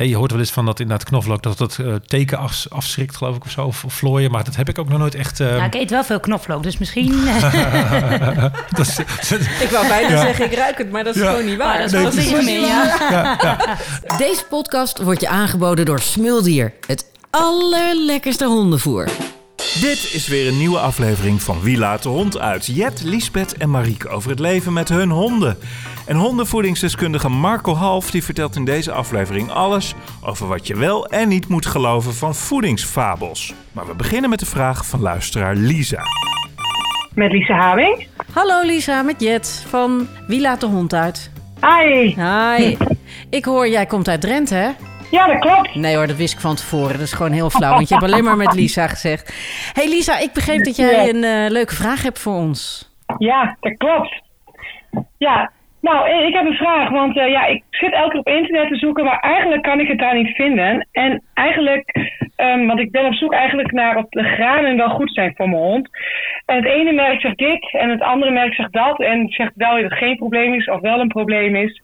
Hey, je hoort wel eens van dat inderdaad knoflook dat het eh, teken af, afschrikt, geloof ik, of zo, of, of vlooien. Maar dat heb ik ook nog nooit echt. eh, Ja, ik eet wel veel knoflook, dus misschien... dat is- Ik wou bijna zeggen, ik ruik het, maar dat is Ja. gewoon niet waar. Ah, dat is Nee, ja. ja, ja. Deze podcast wordt je aangeboden door Smuldier. Het allerlekkerste hondenvoer. Dit is weer een nieuwe aflevering van Wie laat de hond uit? Jet, Liesbeth en Marieke over het leven met hun honden. En hondenvoedingsdeskundige Marco Half die vertelt in deze aflevering alles over wat je wel en niet moet geloven van voedingsfabels. Maar we beginnen met de vraag van luisteraar Lisa. Met Lisa Habing. Hallo Lisa, met Jet van Wie laat de hond uit? Hi. Hi. Ik hoor, jij komt uit Drenthe, hè? Ja, dat klopt. Nee hoor, dat wist ik van tevoren. Dat is gewoon heel flauw, want je hebt alleen maar met Lisa gezegd. hey Lisa, ik begreep dat jij een eh, leuke vraag hebt voor ons. Ja, dat klopt. Ja, nou, eh, ik heb een vraag. Want eh, ja, ik zit elke keer op internet te zoeken, maar eigenlijk kan ik het daar niet vinden. En eigenlijk, ehm, want ik ben op zoek eigenlijk naar of de granen wel goed zijn voor mijn hond. En het ene merk zegt dit en het andere merk zegt dat. En zegt wel dat het geen probleem is of wel een probleem is.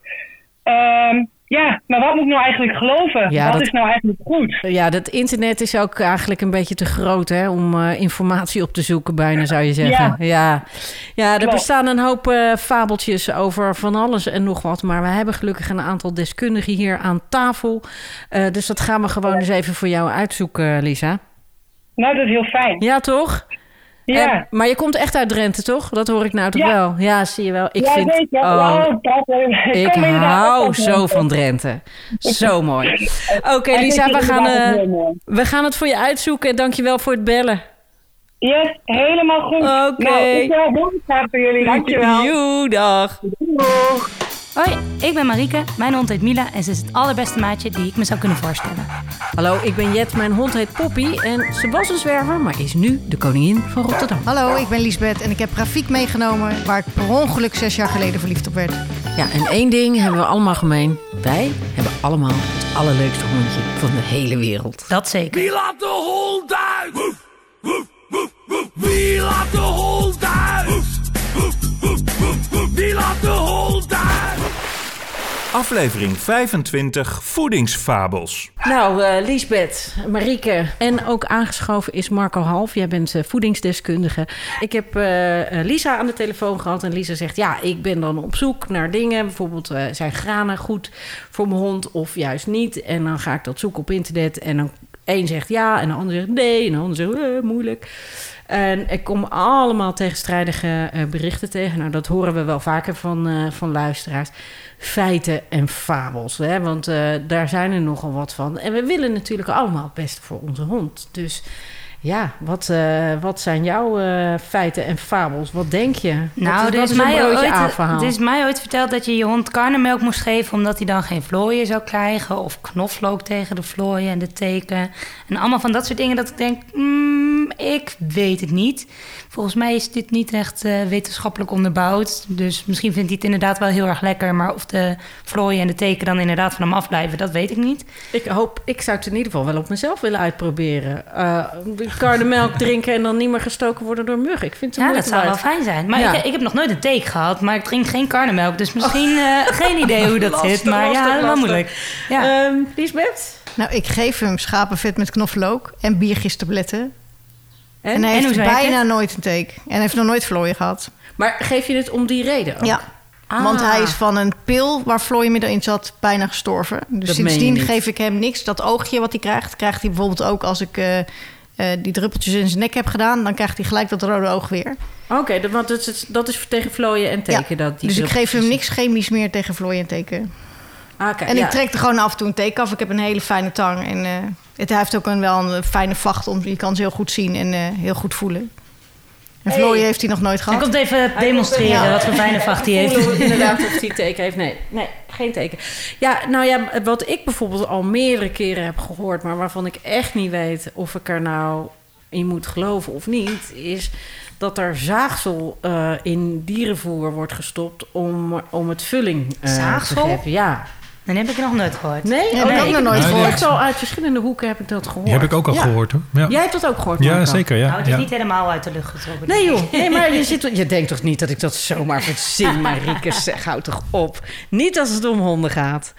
Ehm, ja, maar wat moet ik nou eigenlijk geloven? Ja, wat dat- is nou eigenlijk goed? Ja, dat internet is ook eigenlijk een beetje te groot hè, om eh, informatie op te zoeken, bijna zou je zeggen. Ja, ja. er Klopt. bestaan een hoop eh, fabeltjes over van alles en nog wat. Maar we hebben gelukkig een aantal deskundigen hier aan tafel. Eh, dus dat gaan we gewoon eens even voor jou uitzoeken, Lisa. Nou, dat is heel fijn. Ja, toch? Ja. En- maar je komt echt uit Drenthe, toch? Dat hoor ik nou toch Ja. wel? Ja, zie je wel. Ik ja, vind... weet je. oh, Oh, dat, eh, ik hou zo van Drenthe. Zo mooi. Oké, En Lisa, we gaan, eh, we gaan het voor je uitzoeken. Dankjewel voor het bellen. Yes, helemaal goed. Oké. Nou, ik wil heel graag voor jullie. Dankjewel. Joe, dag. Doeg. Hoi, ik ben Marieke. Mijn hond heet Mila en ze is het allerbeste maatje die ik me zou kunnen voorstellen. Hallo, ik ben Jet. Mijn hond heet Poppy. En ze was een zwerver, maar is nu de koningin van Rotterdam. Hallo, ik ben Liesbeth en ik heb Rafiek meegenomen waar ik per ongeluk zes jaar geleden verliefd op werd. Ja, en één ding hebben we allemaal gemeen. Wij hebben allemaal het allerleukste hondje van de hele wereld. Dat zeker. Wie laat de hond uit? Wie laat de hond uit? Wie laat de hond uit? Aflevering 25 Voedingsfabels. Nou, eh Liesbeth, Marieke en ook aangeschoven is Marco Half. Jij bent eh, voedingsdeskundige. Ik heb eh, Lisa aan de telefoon gehad en Lisa zegt... ja, ik ben dan op zoek naar dingen. Bijvoorbeeld, eh, zijn granen goed voor mijn hond of juist niet? En dan ga ik dat zoeken op internet en dan... Eén zegt ja en de ander zegt nee en de ander zegt moeilijk. En ik kom allemaal tegenstrijdige eh, berichten tegen. Nou, dat horen we wel vaker van, eh, van luisteraars. Feiten en fabels. Hè? Want eh, daar zijn er nogal wat van. En we willen natuurlijk allemaal het beste voor onze hond. Dus ja, wat, eh, wat zijn jouw eh, feiten en fabels? Wat denk je? Nou, wat, er is, mij ooit, er is mij ooit verteld dat je je hond karnemelk moest geven... omdat hij dan geen vlooien zou krijgen. Of knoflook tegen de vlooien en de teken. En allemaal van dat soort dingen dat ik denk... mm, ik weet het niet. Volgens mij is dit niet echt eh, wetenschappelijk onderbouwd. Dus misschien vindt hij het inderdaad wel heel erg lekker... maar of de vlooien en de teken dan inderdaad van hem afblijven... dat weet ik niet. Ik hoop, ik zou het in ieder geval wel op mezelf willen uitproberen. Karnemelk drinken en dan niet meer gestoken worden door muggen. Ik vind het Ja, dat zou wel fijn zijn. Maar Ja. ik, ik heb nog nooit een teek gehad, maar ik drink geen karnemelk. Dus misschien eh, geen idee hoe dat Lastig, zit. Maar lastig, ja, wel lastig. moeilijk. Ja. Ehm, Liesbeth? Nou, ik geef hem schapenvet met knoflook en biergistabletten. En, En? hij En heeft bijna het? nooit een teek. En hij heeft nog nooit vlooien gehad. Maar geef je het om die reden ook? Ja. Ah. Want hij is van een pil waar vlooienmiddel in zat bijna gestorven. Dus sindsdien geef ik hem niks. Dat oogje wat hij krijgt, krijgt hij bijvoorbeeld ook als ik eh, eh, die druppeltjes in zijn nek heb gedaan. Dan krijgt hij gelijk dat rode oog weer. Oké, want dat is, dat is tegen vlooien en teken. dat, die dus ik geef hem niks chemisch meer tegen vlooien en teken. Ah, oké, En ja. ik trek er gewoon af en toe een teken af. Ik heb een hele fijne tang. En eh, het, heeft ook een, wel een fijne vacht. Om, je kan ze heel goed zien en eh, heel goed voelen. En heeft hij nog nooit Hij gehad. komt even demonstreren Ja. wat voor fijne vacht hij heeft. Voelen inderdaad of hij teken heeft. Nee, nee, geen teken. Ja, nou ja, wat ik bijvoorbeeld al meerdere keren heb gehoord... maar waarvan ik echt niet weet of ik er nou in moet geloven of niet... is dat er zaagsel eh, in dierenvoer wordt gestopt om, om het vulling eh, Zaagsel? te geven. Ja. Dat heb ik nog nooit gehoord. Nee, heb ik nee, ook nog nooit gehoord. Echt al uit verschillende hoeken heb ik dat gehoord. Die heb ik ook al Ja. gehoord hoor. Ja, Jij hebt dat ook gehoord, ja zeker. Ja. Nou, het is ja. niet helemaal uit de lucht getrokken. Nee joh, nee, maar je, zit, je denkt toch niet dat ik dat zomaar verzin, Marieke? Zeg, houd toch op. Niet als het om honden gaat.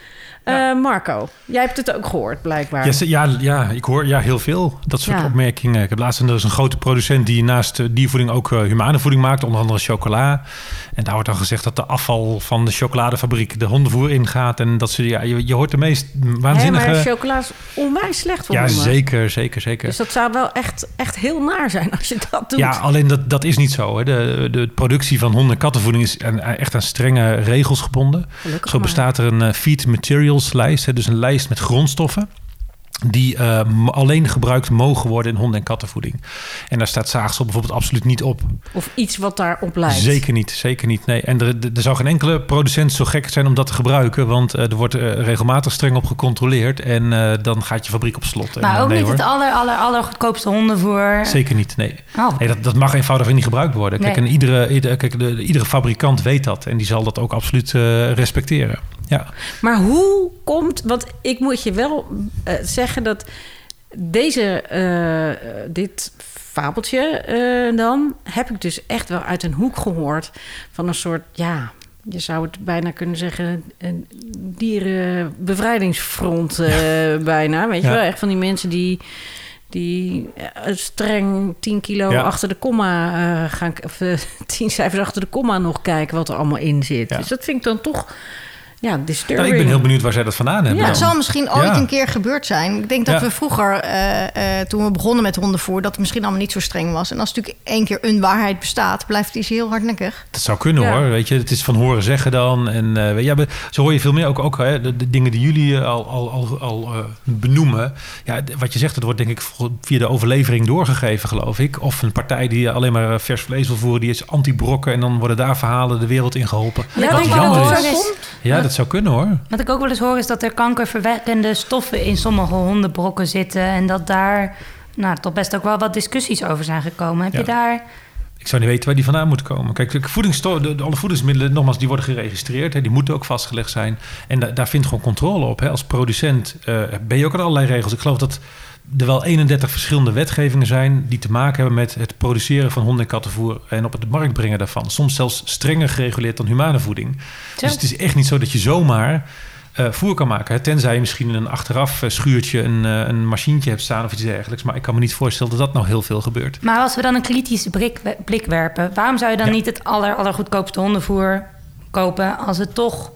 Eh, Marco, jij hebt het ook gehoord, blijkbaar. Ja, ja, ja, ik hoor ja, heel veel dat soort Ja. opmerkingen. Ik heb laatst er is een grote producent die naast eh, diervoeding ook eh, humane voeding maakt, onder andere chocola. En daar wordt dan gezegd dat de afval van de chocoladefabriek de hondenvoer ingaat. En dat ze, ja, je, je hoort de meest waanzinnige. maar chocola is onwijs slecht voor ja, zeker, zeker, zeker. Dus dat zou wel echt, echt heel naar zijn als je dat doet. Ja, alleen dat, dat is niet zo. Hè. De, de productie van honden- en kattenvoeding is aan- echt aan strenge regels gebonden. Gelukkig Zo maar. bestaat er een feed materials lijst, hè, dus een lijst met grondstoffen. Die eh, alleen gebruikt mogen worden in honden- en kattenvoeding. En daar staat zaagsel bijvoorbeeld absoluut niet op. Of iets wat daarop lijkt. Zeker niet, zeker niet. Nee. En er, er- zou geen enkele producent zo gek zijn om dat te gebruiken. Want eh, er wordt eh, regelmatig streng op gecontroleerd. En eh, dan gaat je fabriek op slot. En, Maar ook nee, niet hoor. het aller, aller, aller goedkoopste hondenvoer. Zeker niet, nee. Oh. Nee, dat, dat mag eenvoudig niet gebruikt worden. Kijk, Nee. en iedere, iedere, kijk de, iedere fabrikant weet dat. En die zal dat ook absoluut eh, respecteren. Ja. Maar hoe komt... Want ik moet je wel eh, zeggen dat deze, eh, dit fabeltje eh, dan... heb ik dus echt wel uit een hoek gehoord van een soort... ja, je zou het bijna kunnen zeggen... een dierenbevrijdingsfront eh, bijna. Weet je Ja. wel? Echt van die mensen die... Die streng 10 kilo Ja. achter de komma gaan, of eh, 10 cijfers achter de komma nog kijken wat er allemaal in zit. Ja. Dus dat vind ik dan toch, ja, disturbing. Nou, ik ben heel benieuwd waar zij dat vandaan hebben. Ja, het zal misschien ooit Ja. een keer gebeurd zijn. Ik denk dat Ja. we vroeger, eh, eh, toen we begonnen met hondenvoer... dat het misschien allemaal niet zo streng was. En als natuurlijk één keer een waarheid bestaat... blijft die heel hardnekkig. Dat zou kunnen Ja. hoor. Weet je, het is van horen zeggen dan. En eh, weet je, ja, zo hoor je veel meer ook, ook hè, de, de dingen die jullie al, al, al, al eh, benoemen. Ja, wat je zegt, dat wordt denk ik via de overlevering doorgegeven, geloof ik. Of een partij die alleen maar vers vlees wil voeren, die is anti-brokken. En dan worden daar verhalen de wereld in geholpen. Ja, Wat dat jammer is-? Ja, dat zou kunnen hoor. Wat ik ook wel eens hoor is dat er kankerverwekkende stoffen in sommige hondenbrokken zitten. En dat daar nou, toch best ook wel wat discussies over zijn gekomen. Heb Ja. je daar... Ik zou niet weten waar die vandaan moet komen. Kijk, de, voedingssto- de, de- alle voedingsmiddelen, nogmaals, die worden geregistreerd. Hè, die moeten ook vastgelegd zijn. En da- daar vindt gewoon controle op. Hè. Als producent eh, ben je ook aan allerlei regels. Ik geloof dat er wel 31 verschillende wetgevingen zijn... die te maken hebben met het produceren van honden- en kattenvoer... en op de markt brengen daarvan. Soms zelfs strenger gereguleerd dan humane voeding. Zo. Dus het is echt niet zo dat je zomaar eh, voer kan maken. Hè. Tenzij je misschien in een achteraf eh, schuurtje een, eh, een machientje hebt staan of iets dergelijks. Maar ik kan me niet voorstellen dat dat nou heel veel gebeurt. Maar als we dan een kritische blik, blik werpen... waarom zou je dan Ja. niet het aller, allergoedkoopste hondenvoer kopen... als het toch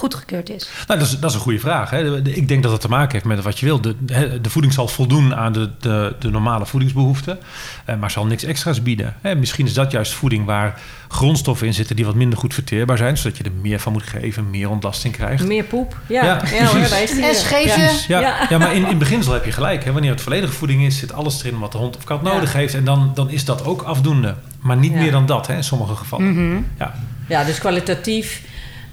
goedgekeurd is? Nou, dat is, dat is een goede vraag. Hè. Ik denk dat het te maken heeft met wat je wil. De, de, de voeding zal voldoen aan de, de, de normale voedingsbehoeften, eh, maar zal niks extra's bieden. Hè. Misschien is dat juist voeding waar grondstoffen in zitten die wat minder goed verteerbaar zijn, zodat je er meer van moet geven, meer ontlasting krijgt. Meer poep. Ja, Ja, ja, En. Ja. Ja, maar in, in beginsel heb je gelijk. Hè. Wanneer het volledige voeding is, zit alles erin wat de hond of kat Ja. nodig heeft. En dan, dan is dat ook afdoende. Maar niet Ja. meer dan dat hè, in sommige gevallen. Ja. Ja, dus kwalitatief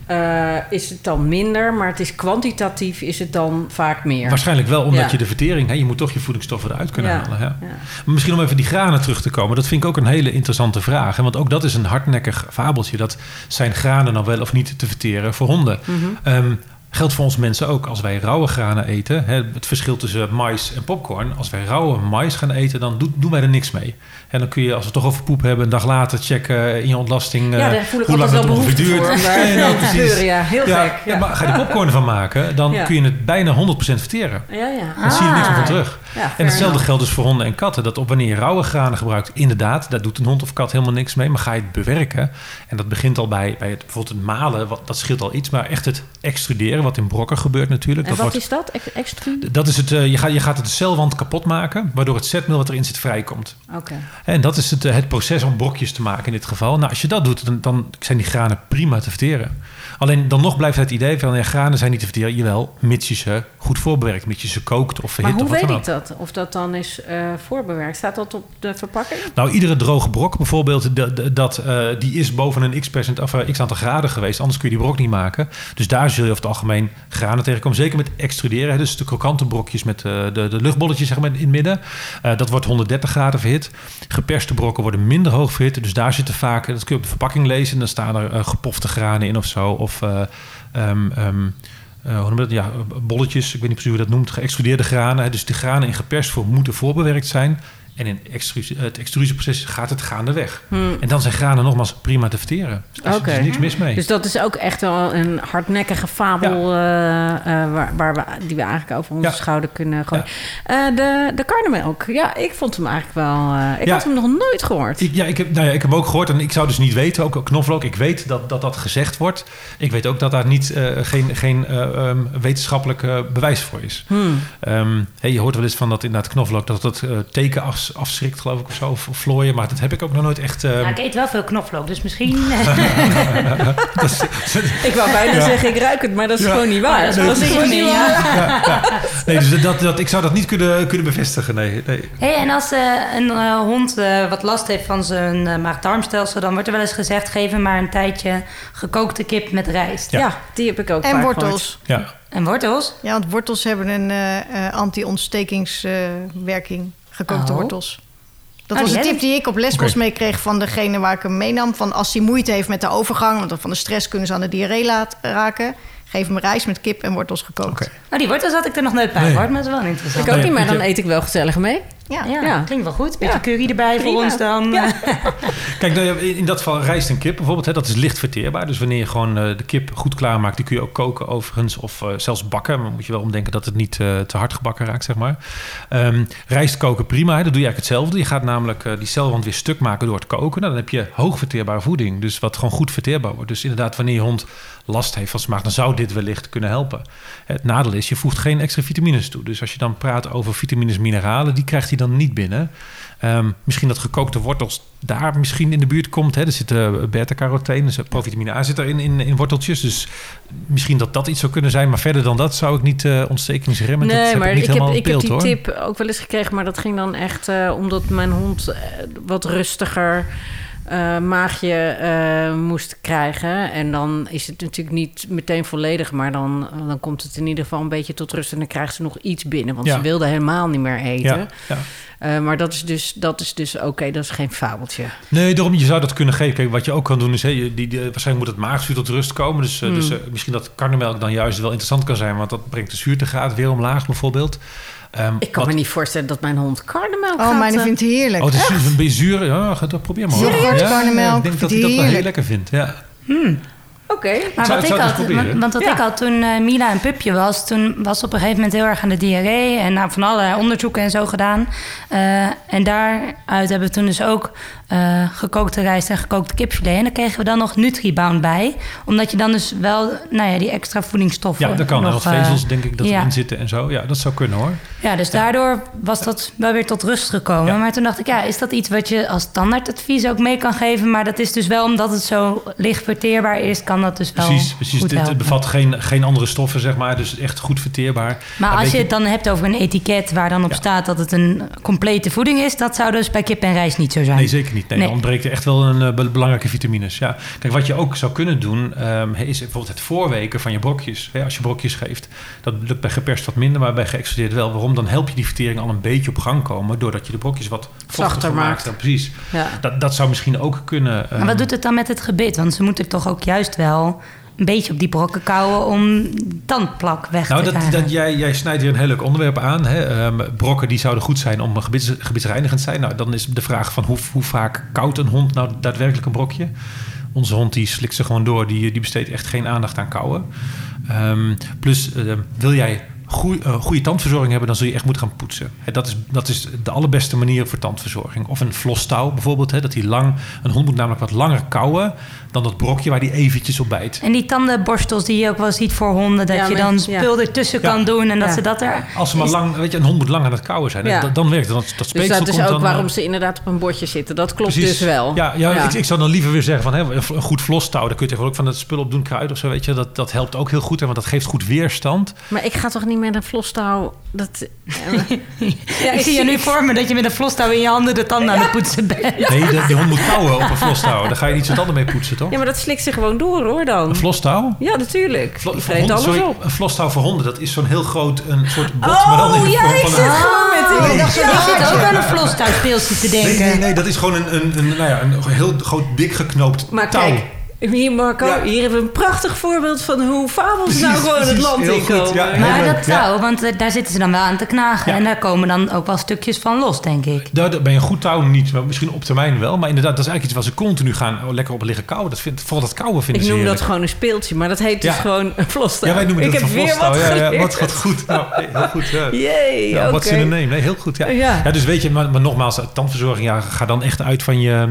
eh, is het dan minder, maar het is kwantitatief is het dan vaak meer. Waarschijnlijk wel, omdat Ja. je de vertering... Hè, je moet toch je voedingsstoffen eruit kunnen Ja. halen. Ja. Ja. Maar Misschien om even die granen terug te komen. Dat vind ik ook een hele interessante vraag. Hè? Want ook dat is een hardnekkig fabeltje. Dat zijn granen nou wel of niet te verteren voor honden. Mhm. Ehm, geldt voor ons mensen ook. Als wij rauwe granen eten, hè, het verschil tussen mais en popcorn. Als wij rauwe mais gaan eten, dan doen, doen wij er niks mee. En dan kun je, als we het toch over poep hebben, een dag later checken in je ontlasting. Ja, eh, daar voel ik hoe lang het wel ongeveer duurt. voor. om daar Ja, nou, precies. ja, heel Ja, gek. ja, Ja. maar ga je er popcorn van maken, dan Ja. kun je het bijna 100% verteren. Ja, ja. Dan zie je er niks meer van Ah. terug. Ja, En hetzelfde geldt dus voor honden en katten. Dat op wanneer je rauwe granen gebruikt, inderdaad, daar doet een hond of kat helemaal niks mee. Maar ga je het bewerken, en dat begint al bij, bij het, bijvoorbeeld het malen, wat, dat scheelt al iets. Maar echt het extruderen, wat in brokken gebeurt natuurlijk. En dat wat wordt, is dat? Ex- Extru? dat is het, eh, je, gaat, je gaat het de celwand kapot maken, waardoor het zetmeel wat erin zit vrijkomt. Oké. En dat is het, eh, het proces om brokjes te maken in dit geval. Nou, als je dat doet, dan, dan zijn die granen prima te verteren. Alleen dan nog blijft het idee van ja, granen zijn niet te verteren. Jawel, mits je ze goed voorbewerkt, mits je ze kookt of verhit Maar hoe of wat weet ik dat? Of dat dan is eh, voorbewerkt? Staat dat op de verpakking? Nou, iedere droge brok bijvoorbeeld, de- de- dat, eh, die is boven een x, percent, of, eh, x aantal graden geweest. Anders kun je die brok niet maken. Dus daar zul je over het algemeen granen tegenkomen. Zeker met extruderen. Dus de krokante brokjes met de, de luchtbolletjes zeg maar, in het midden. Dat wordt 130 graden verhit. Geperste brokken worden minder hoog verhit. Dus daar zitten vaak, dat kun je op de verpakking lezen. Dan staan er gepofte granen in of zo. Of... eh, ehm, ehm, eh? Ja, bolletjes, ik weet niet precies hoe je dat noemt, geëxtrudeerde granen. Dus de granen in geperst voor moeten voorbewerkt zijn. En in extrusie, het extrusieproces gaat het gaandeweg. En dan zijn granen nogmaals prima te verteren. Dus er is- er is niks mis mee. Dus dat is ook echt wel een hardnekkige fabel eh, eh, waar, waar we, die we eigenlijk over onze Ja. schouder kunnen gooien. Eh, de, de karnemelk, ja, ik vond hem eigenlijk wel... ik Ja. had hem nog nooit gehoord. Ik, ja, ik heb, nou ja, ik heb hem ook gehoord en ik zou dus niet weten, ook knoflook. Ik weet dat dat, dat gezegd wordt. Ik weet ook dat daar niet, geen, geen ehm, wetenschappelijk bewijs voor is. Hmm. Ehm, hey, je hoort wel eens van dat inderdaad knoflook dat dat eh, teken af, afschrikt, geloof ik, of zo, of vlooien. Maar dat heb ik ook nog nooit echt. ehm, Ja, ik eet wel veel knoflook, dus misschien... is- Ik wou bijna Ja. zeggen, ik ruik het, maar dat is Ja. gewoon niet waar. Oh, dat is gewoon niet waar. nee, dus dat, dat, ik zou dat niet kunnen, kunnen bevestigen. Nee, nee. Hey, en als eh, een eh, hond eh, wat last heeft van zijn eh, maag-darmstelsel... dan wordt er wel eens gezegd... geef hem maar een tijdje gekookte kip met rijst. Ja. Ja. die heb ik ook En wortels. Ja. En wortels? Ja, want wortels hebben een eh, eh, anti-ontstekingswerking. Gekookte Oh. wortels. Dat Oh, was een tip die ik op Lesbos meekreeg van degene waar ik hem meenam. Van als hij moeite heeft met de overgang, want van de stress kunnen ze aan de diarree laat, raken. Geef hem rijst met kip en wortels gekookt. Nou, die wortels had ik er nog nooit bij Nee. gehoord, maar dat is wel interessant. Ik ook Nee, niet, maar dan eet ik wel gezellig mee. Ja. Ja, Ja. klinkt wel goed. Beetje Ja. curry erbij voor ons dan. Ja. Kijk, nou in dat geval rijst en kip bijvoorbeeld, hè, dat is licht verteerbaar. Dus wanneer je gewoon eh, de kip goed klaarmaakt, die kun je ook koken overigens. Of eh, zelfs bakken. Maar moet je wel omdenken dat het niet eh, te hard gebakken raakt, zeg maar. Ehm, rijst koken prima, hè, dat doe je eigenlijk hetzelfde. Je gaat namelijk die celwand weer stuk maken door het koken. Nou, dan heb je hoog verteerbare voeding. Dus wat gewoon goed verteerbaar wordt. Dus inderdaad, wanneer je hond last heeft van smaak, dan zou dit wellicht kunnen helpen. Het nadeel is, je voegt geen extra vitamines toe. Dus als je dan praat over vitamines, mineralen, die krijgt hij dan niet binnen. Ehm, misschien dat gekookte wortels daar misschien in de buurt komt. Hè. Er zit uh, beta-carotene, dus provitamine A zit erin in, in worteltjes. Dus misschien dat dat iets zou kunnen zijn. Maar verder dan dat zou ik niet uh, ontstekingsremmen. dat Nee, heb maar ik niet ik heb, ik heb beeld, die hoor. tip ook wel eens gekregen. Maar dat ging dan echt eh, omdat mijn hond eh, wat rustiger eh, maagje eh, moest krijgen. En dan is het natuurlijk niet meteen volledig. Maar dan, dan komt het in ieder geval een beetje tot rust. En dan krijgt ze nog iets binnen. Want Ja. ze wilde helemaal niet meer eten. Ja, Eh, maar dat is dus, dat is dus oké, dat is geen fabeltje. Nee, daarom je zou dat kunnen geven. Kijk, wat je ook kan doen is, hè, die, die, waarschijnlijk moet het maagzuur tot rust komen. Dus, eh, Hmm. dus eh, misschien dat karnemelk dan juist wel interessant kan zijn, want dat brengt de zuurtegraad weer omlaag bijvoorbeeld. Ehm, Ik kan wat- me niet voorstellen dat mijn hond karnemelk Oh, gaat... maar die eh, vindt het heerlijk. Oh, het is een beetje zuur. Ja, ga dat probeer maar. hoor. Serieus, ja, karnemelk? Ik denk dat hij dat hij wel heel lekker vindt. Ja. Oké. Maar zou- wat ik had, want, want wat Ja. ik had toen eh, Mila een pupje was, toen was ze op een gegeven moment heel erg aan de diarree en nou, van allerlei onderzoeken en zo gedaan. Eh, en daaruit hebben we toen dus ook eh, gekookte rijst en gekookte kipfilet. En daar kregen we dan nog Nutribound bij, omdat je dan dus wel, nou ja, die extra voedingsstoffen. Ja, dat kan. Nog, wat eh, vezels denk ik dat ja. erin zitten en zo. Ja, dat zou kunnen hoor. Ja, dus daardoor was dat wel weer tot rust gekomen. Ja. Maar toen dacht ik, ja, is dat iets wat je als standaardadvies ook mee kan geven? Maar dat is dus wel omdat het zo licht verteerbaar is, kan dat dus wel Precies, precies. goed Dit helpen. bevat geen, geen andere stoffen, zeg maar. Dus echt goed verteerbaar. Maar als je het dan hebt over een etiket waar dan op staat dat het een complete voeding is, dat zou dus bij kip en rijst niet zo zijn. Nee, zeker niet. Nee, Nee. Dan ontbreekt er echt wel een eh, be- belangrijke vitamines. Ja. Kijk, wat je ook zou kunnen doen, ehm, is bijvoorbeeld het voorweken van je brokjes. Hè, als je brokjes geeft, dat lukt bij geperst wat minder, maar bij geëxtrudeerd wel. Waarom? Dan help je die vertering al een beetje op gang komen, doordat je de brokjes wat Zachter maakt. Dan, precies. Ja. Dat, dat zou misschien ook kunnen. Maar ehm, wat doet het dan met het gebit? Want ze moeten toch ook juist wel een beetje op die brokken kauwen om tandplak weg Nou, te dat, krijgen. dat, jij, jij snijdt hier een heel leuk onderwerp aan. Hè? Ehm, brokken die zouden goed zijn om gebits, gebitsreinigend te zijn. Nou, dan is de vraag van hoe, hoe vaak koudt een hond nou daadwerkelijk een brokje? Onze hond die slikt ze gewoon door. Die, die besteedt echt geen aandacht aan kauwen. Ehm, plus, ehm, wil jij goeie, eh, goede tandverzorging hebben... dan zul je echt moeten gaan poetsen. Hè, dat, is, dat is de allerbeste manier voor tandverzorging. Of een flosstouw bijvoorbeeld. Hè, dat hij lang, een hond moet namelijk wat langer kauwen... dan dat brokje waar die eventjes op bijt. En die tandenborstels die je ook wel ziet voor honden, dat Ja, je dan ja. spul ertussen Ja. kan doen en dat ze dat er. Als ze maar lang, weet je, een hond moet lang aan het kauwen zijn. Ja. Dan, dan werkt het. Dat, dat Dus dat is komt ook dan, waarom eh, ze inderdaad op een bordje zitten. Dat klopt Precies. dus wel. Ja, ja, Ik, ik zou dan liever weer zeggen van hè, een goed vlostouw. Daar kun je tegenwoordig ook van het spul op doen, kruid of zo. Weet je, dat, dat helpt ook heel goed, hè, want dat geeft goed weerstand. Maar ik ga toch niet met een vlostouw... Dat, ja, ik zie je nu voor me dat je met een vlostouw in je handen de tanden aan het poetsen bent. Nee, de, die hond moet kauwen op een vlostouw. Daar ga je niet zo tanden mee poetsen, toch? Ja, maar dat slikt ze gewoon door hoor dan. Een vlostouw? Ja, natuurlijk. Vlo- honden- alles sorry, op. een vlostouw voor honden, dat is zo'n heel groot een soort bot, maar dan in de Oh, ja, vorm ik zit een... gewoon met die... Ik zit ook aan een vlostouwspeeltje te denken. Nee, nee, nee, dat is gewoon een, een, een, nou ja, een heel groot dik geknoopt Maar touw. kijk, Hier, Marco, Ja. hier hebben we een prachtig voorbeeld van hoe fabels nou gewoon het land Heel inkomen. ja. Maar dat ja. touw, want eh, daar zitten ze dan wel aan te knagen. Ja. En daar komen dan ook wel stukjes van los, denk ik. Daar je een goed touw niet, maar misschien op termijn wel. Maar inderdaad, dat is eigenlijk iets waar ze continu gaan oh, lekker op liggen kauwen. Dat vindt, vooral dat kauwen vinden Ik ze noem dat gewoon een speeltje, maar dat heet dus gewoon een vlostouw. Ja, wij noemen ik dat heb een weer vlostouw. wat Ja, wat, wat goed. Nou, heel goed. Jee, wat ze nemen. Nee, heel goed. Ja. Ja. Ja. dus weet je, maar, maar nogmaals, tandverzorging, ja, ga dan echt uit van je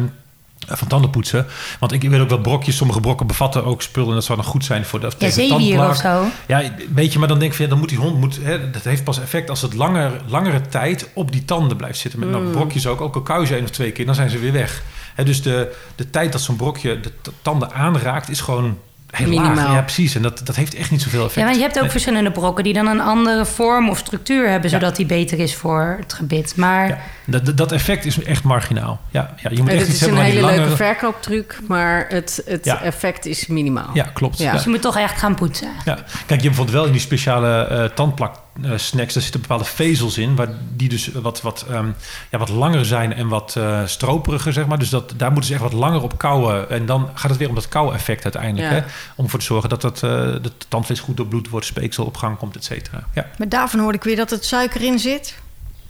van tandenpoetsen. Want ik weet ook wel brokjes, sommige brokken bevatten ook spullen. En dat zou dan goed zijn voor de Ja, tegen of zo. Ja, weet je, maar dan denk ik van ja, dan moet die hond, moet, hè, dat heeft pas effect als het langer, langere tijd op die tanden blijft zitten. Met Mm. nou, brokjes ook, ook al je één of twee keer, dan zijn ze weer weg. Hè, dus de, de tijd dat zo'n brokje de tanden aanraakt, is gewoon heel Minimaal. laag. Ja, precies. En dat, dat heeft echt niet zoveel effect. Ja, want je hebt ook Nee. verschillende brokken die dan een andere vorm of structuur hebben, Ja. zodat die beter is voor het gebit. Maar Ja, dat, dat effect is echt marginaal. Ja, ja, je moet echt het iets is een hebben hele leuke langere... verkooptruc, maar het, het Ja. effect is minimaal. Ja, klopt. Ja. dus je moet toch echt gaan poetsen. Ja. Kijk, je hebt bijvoorbeeld wel in die speciale eh tandplak snacks, daar zitten bepaalde vezels in, waar die dus wat, wat, ehm, ja, wat langer zijn en wat eh, stroperiger, zeg maar. Dus dat, daar moeten ze echt wat langer op kouwen. En dan gaat het weer om dat kouweffect uiteindelijk. Ja. Hè? Om ervoor te zorgen dat dat, eh de tandvlees goed doorbloed wordt, speeksel op gang komt, et cetera. Ja. Maar daarvan hoorde ik weer dat het suiker in zit.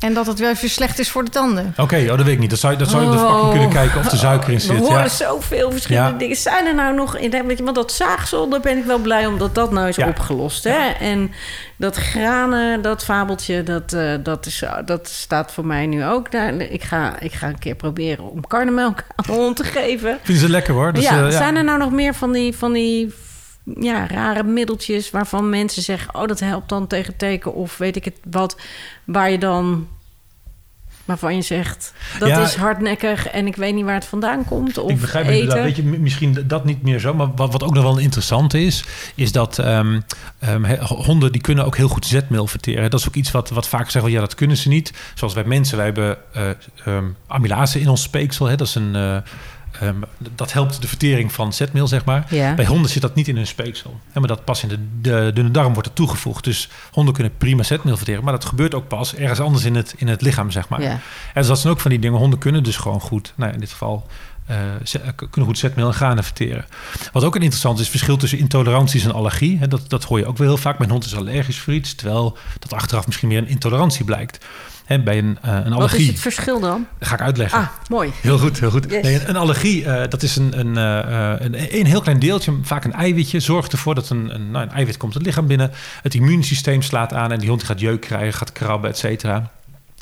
En dat het wel even slecht is voor de tanden. Oké, oh, dat weet ik niet. Dat zou, dat zou je de Oh. verpakking kunnen kijken of er suiker in We zit. horen Ja. zoveel verschillende Ja. dingen. Zijn er nou nog... in- Weet je, want dat zaagsel, daar ben ik wel blij omdat dat nou is Ja. opgelost. Hè? En dat granen, dat fabeltje, dat, eh, dat, is, dat staat voor mij nu ook. Daar. Ik, ga, ik ga een keer proberen om karnemelk aan de hond te geven. Vinden ze lekker hoor. Dus, ja, eh, ja. zijn er nou nog meer van die, van die ja, rare middeltjes... waarvan mensen zeggen, oh, dat helpt dan tegen teken... of weet ik het wat, waar je dan... Waarvan je zegt, dat Ja. is hardnekkig en ik weet niet waar het vandaan komt. Of ik begrijp eten. inderdaad. Weet je, misschien dat niet meer zo. Maar wat, wat ook nog wel interessant is, is dat ehm, ehm, honden die kunnen ook heel goed zetmeel verteren. Dat is ook iets wat, wat vaak zeggen, ja, dat kunnen ze niet. Zoals wij mensen, wij hebben eh ehm, amylase in ons speeksel. Hè, dat is een... eh, ehm, dat helpt de vertering van zetmeel, zeg maar. Ja. Bij honden zit dat niet in hun speeksel. Hè, maar dat pas in de, de dunne darm wordt er toegevoegd. Dus honden kunnen prima zetmeel verteren. Maar dat gebeurt ook pas ergens anders in het, in het lichaam, zeg maar. Ja. En dus dat zijn ook van die dingen. Honden kunnen dus gewoon goed, nou in dit geval, kunnen goed zetmeel en granen verteren. Wat ook een interessant is, het verschil tussen intoleranties en allergie. Hè, dat, dat hoor je ook wel heel vaak. Mijn hond is allergisch voor iets, terwijl dat achteraf misschien meer een intolerantie blijkt. Hè, bij een, eh, een Wat is allergie, het verschil dan? dat ga ik uitleggen. Ah, mooi. Heel goed, heel goed. Yes. Nee, een, een allergie, eh, dat is een, een, eh, eh, een, een heel klein deeltje, vaak een eiwitje, zorgt ervoor dat een, een, nou, een eiwit komt het lichaam binnen. Het immuunsysteem slaat aan en die hond gaat jeuk krijgen, gaat krabben, et cetera.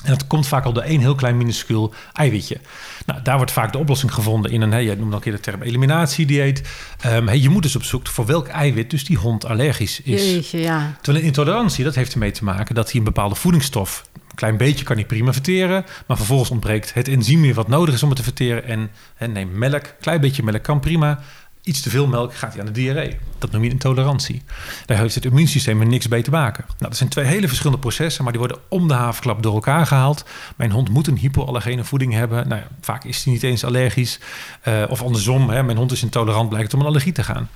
En dat komt vaak al door één heel klein minuscuul eiwitje. Nou, daar wordt vaak de oplossing gevonden in een, hè, jij noemde al een keer de term eliminatiedieet. Ehm, hey, je moet dus op zoek voor welk eiwit dus die hond allergisch is. Jeetje, ja. Terwijl een intolerantie, dat heeft ermee te maken dat hij een bepaalde voedingsstof, een klein beetje kan hij prima verteren, maar vervolgens ontbreekt het enzym weer wat nodig is om het te verteren. En, en neem melk, een klein beetje melk kan prima. Iets te veel melk gaat hij aan de diarree. Dat noem je intolerantie. Daar heeft het immuunsysteem er niks mee te maken. Nou, dat zijn twee hele verschillende processen, maar die worden om de havenklap door elkaar gehaald. Mijn hond moet een hypoallergene voeding hebben. Nou, ja, vaak is hij niet eens allergisch. Eh, of andersom, hè, mijn hond is intolerant, blijkt het om een allergie te gaan.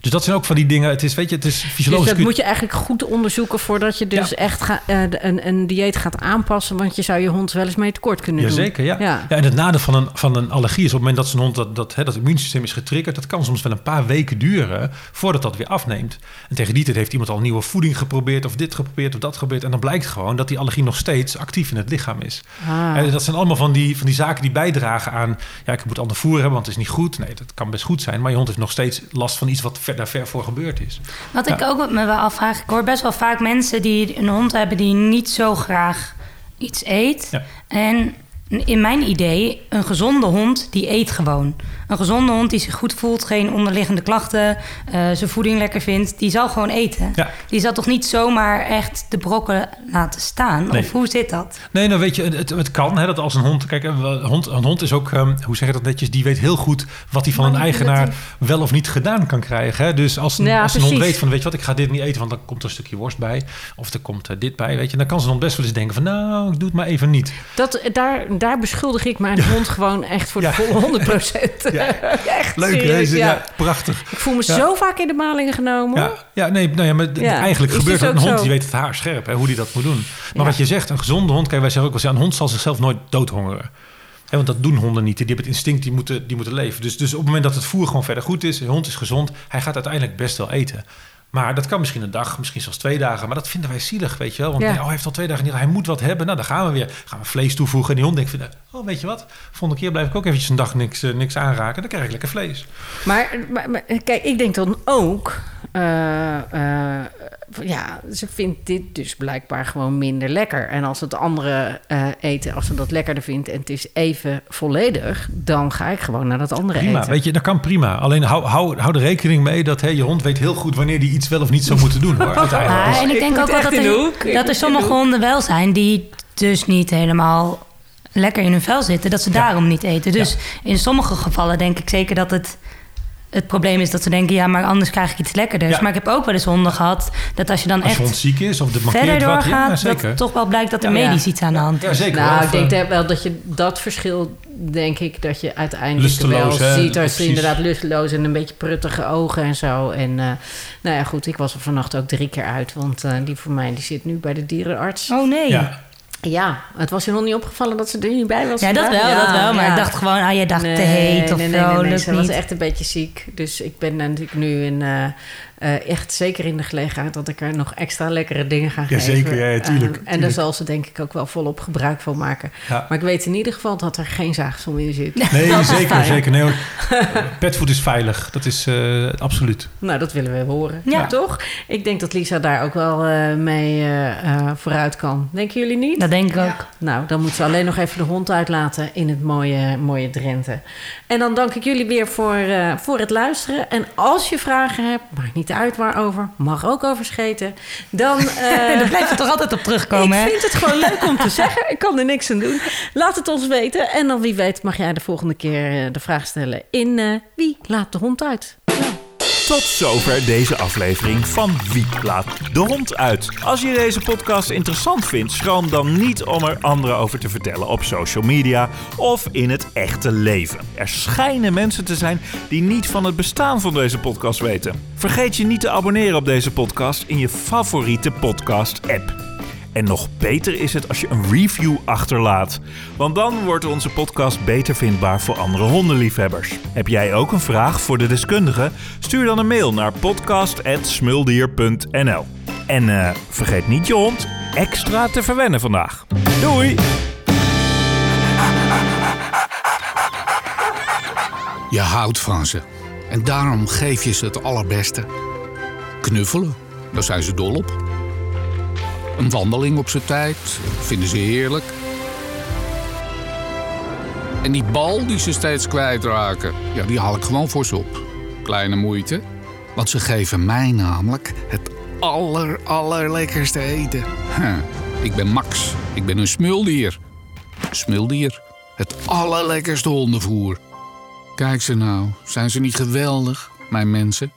Dus dat zijn ook van die dingen. Het is, weet je, het is Dus fysiologisch. dat kun je- moet je eigenlijk goed onderzoeken voordat je dus Ja. echt ga, eh, een, een dieet gaat aanpassen. Want je zou je hond wel eens mee tekort kunnen doen. Jazeker, ja. Ja. ja. En het nadeel van een, van een allergie is op het moment dat zo'n hond dat, dat, hè, dat immuunsysteem is getriggerd, dat kan soms wel een paar weken duren voordat dat weer afneemt. En tegen die tijd heeft iemand al nieuwe voeding geprobeerd, of dit geprobeerd, of dat geprobeerd. En dan blijkt gewoon dat die allergie nog steeds actief in het lichaam is. Ah. En dat zijn allemaal van die, van die zaken die bijdragen aan, ja, ik moet ander voer hebben, want het is niet goed. Nee, dat kan best goed zijn, maar je hond heeft nog steeds last van iets wat ver, daar ver voor gebeurd is. Wat ik ook me wel afvraag, ik hoor best wel vaak mensen die een hond hebben die niet zo graag iets eet. Ja. En in mijn idee, een gezonde hond die eet gewoon. Een gezonde hond die zich goed voelt, geen onderliggende klachten, eh, zijn voeding lekker vindt, die zal gewoon eten. Ja. Die zal toch niet zomaar echt de brokken laten staan? Nee. Of hoe zit dat? Nee, nou weet je, het, het kan hè, dat als een hond... Kijk, een hond, een hond is ook, ehm, hoe zeg je dat netjes... die weet heel goed wat hij van een eigenaar wel of niet gedaan kan krijgen. Hè? Dus als een, Ja, als een hond weet van, weet je wat, ik ga dit niet eten... want dan komt er een stukje worst bij. Of er komt eh, dit bij, weet je. Dan kan zo'n hond best wel eens denken van... nou, ik doe het maar even niet. Dat, daar, daar beschuldig ik mijn hond gewoon echt voor de volle 100 procent. Ja. echt Leuk, serieus, ja. ja. prachtig. Ik voel me zo vaak in de malingen genomen. Ja, ja, nee, nou ja, maar eigenlijk is gebeurt dus dat. Een ook hond zo. die weet het haar scherp, hè, hoe die dat moet doen. Maar wat je zegt, een gezonde hond... Kijk, wij zeggen ook wel eens, een hond zal zichzelf nooit doodhongeren. Hè, want dat doen honden niet. Die hebben het instinct, die moeten, die moeten leven. Dus, dus op het moment dat het voer gewoon verder goed is, de hond is gezond, hij gaat uiteindelijk best wel eten. Maar dat kan misschien een dag, misschien zelfs twee dagen. Maar dat vinden wij zielig, weet je wel. Want Ja. nee, oh, hij heeft al twee dagen niet, hij moet wat hebben. Nou, dan gaan we weer. Gaan we vlees toevoegen. En die hond denkt, van, oh, weet je wat? Volgende keer blijf ik ook eventjes een dag niks, eh, niks aanraken. Dan krijg ik lekker vlees. Maar, maar, maar, kijk, ik denk dan ook... eh, eh, ja, ze vindt dit dus blijkbaar gewoon minder lekker. En als het andere eh, eten, als ze dat lekkerder vindt... en het is even volledig... dan ga ik gewoon naar dat andere Prima, eten. weet je, dat kan prima. Alleen hou, hou, hou er rekening mee dat hè, je hond weet heel goed wanneer die iets wel of niet zou moeten doen. Hoor. Maar, Dus- en ik denk ook wel dat er, dat er sommige honden wel zijn die dus niet helemaal lekker in hun vel zitten. Dat ze daarom niet eten. Dus in sommige gevallen denk ik zeker dat het... Het probleem is dat ze denken, ja, maar anders krijg ik iets lekkerders. Ja. Maar ik heb ook wel eens honden gehad dat als je dan Als je hond echt ziek is of de verder. Ja, doorgaat, dat toch wel blijkt dat er Ja. medisch iets aan de hand is. Ja, zeker. Nou, Of, ik denk eh, wel dat je dat verschil, denk ik, dat je uiteindelijk Lusteloos, wel hè? ziet. Als ze Precies. inderdaad lusteloos en een beetje pruttige ogen en zo. En eh, nou ja, goed, ik was er vannacht ook drie keer uit. Want eh, die voor mij die zit nu bij de dierenarts. Oh nee. Ja, ja. Ja, het was je nog niet opgevallen dat ze er niet bij was. dat vandaag? wel, dat wel. Maar ja. ik dacht gewoon, ah, je dacht Nee, te heet of nee, nee, nee, nee, vrolijk Ze niet. was echt een beetje ziek. Dus ik ben natuurlijk nu in, eh, eh, echt zeker in de gelegenheid dat ik er nog extra lekkere dingen ga geven. zeker, ja, ja, tuurlijk, Eh, en daar zal ze denk ik ook wel volop gebruik van maken. Ja. Maar ik weet in ieder geval dat er geen zaagsom in zit. Nee, zeker, zeker. Nee. Petfood is veilig. Dat is eh, absoluut. Nou, dat willen we horen. Ja. Toch? Ik denk dat Lisa daar ook wel eh, mee eh, eh, vooruit kan. Denken jullie niet? Dat denk ik ook. Nou, dan moet ze alleen nog even de hond uitlaten in het mooie, mooie Drenthe. En dan dank ik jullie weer voor, eh, voor het luisteren. En als je vragen hebt, maakt niet uit waarover, mag ook over scheten. Dan, eh, Daar blijft het toch altijd op terugkomen, ik hè? vind het gewoon leuk om te zeggen. Ik kan er niks aan doen. Laat het ons weten. En dan wie weet mag jij de volgende keer eh, de vraag stellen in eh, Wie laat de hond uit? Tot zover deze aflevering van Wie laat de hond uit. Als je deze podcast interessant vindt, schroom dan niet om er anderen over te vertellen op social media of in het echte leven. Er schijnen mensen te zijn die niet van het bestaan van deze podcast weten. Vergeet je niet te abonneren op deze podcast in je favoriete podcast-app. En nog beter is het als je een review achterlaat. Want dan wordt onze podcast beter vindbaar voor andere hondenliefhebbers. Heb jij ook een vraag voor de deskundige? Stuur dan een mail naar podcast.smuldier.nl En eh, vergeet niet je hond extra te verwennen vandaag. Doei! Je houdt van ze. En daarom geef je ze het allerbeste. Knuffelen, daar zijn ze dol op. Een wandeling op zijn tijd, vinden ze heerlijk. En die bal die ze steeds kwijtraken, ja, die haal ik gewoon voor ze op. Kleine moeite, want ze geven mij namelijk het aller, allerlekkerste eten. Ik ben Max, ik ben een smuldier. Smuldier, het allerlekkerste hondenvoer. Kijk ze nou, zijn ze niet geweldig, mijn mensen?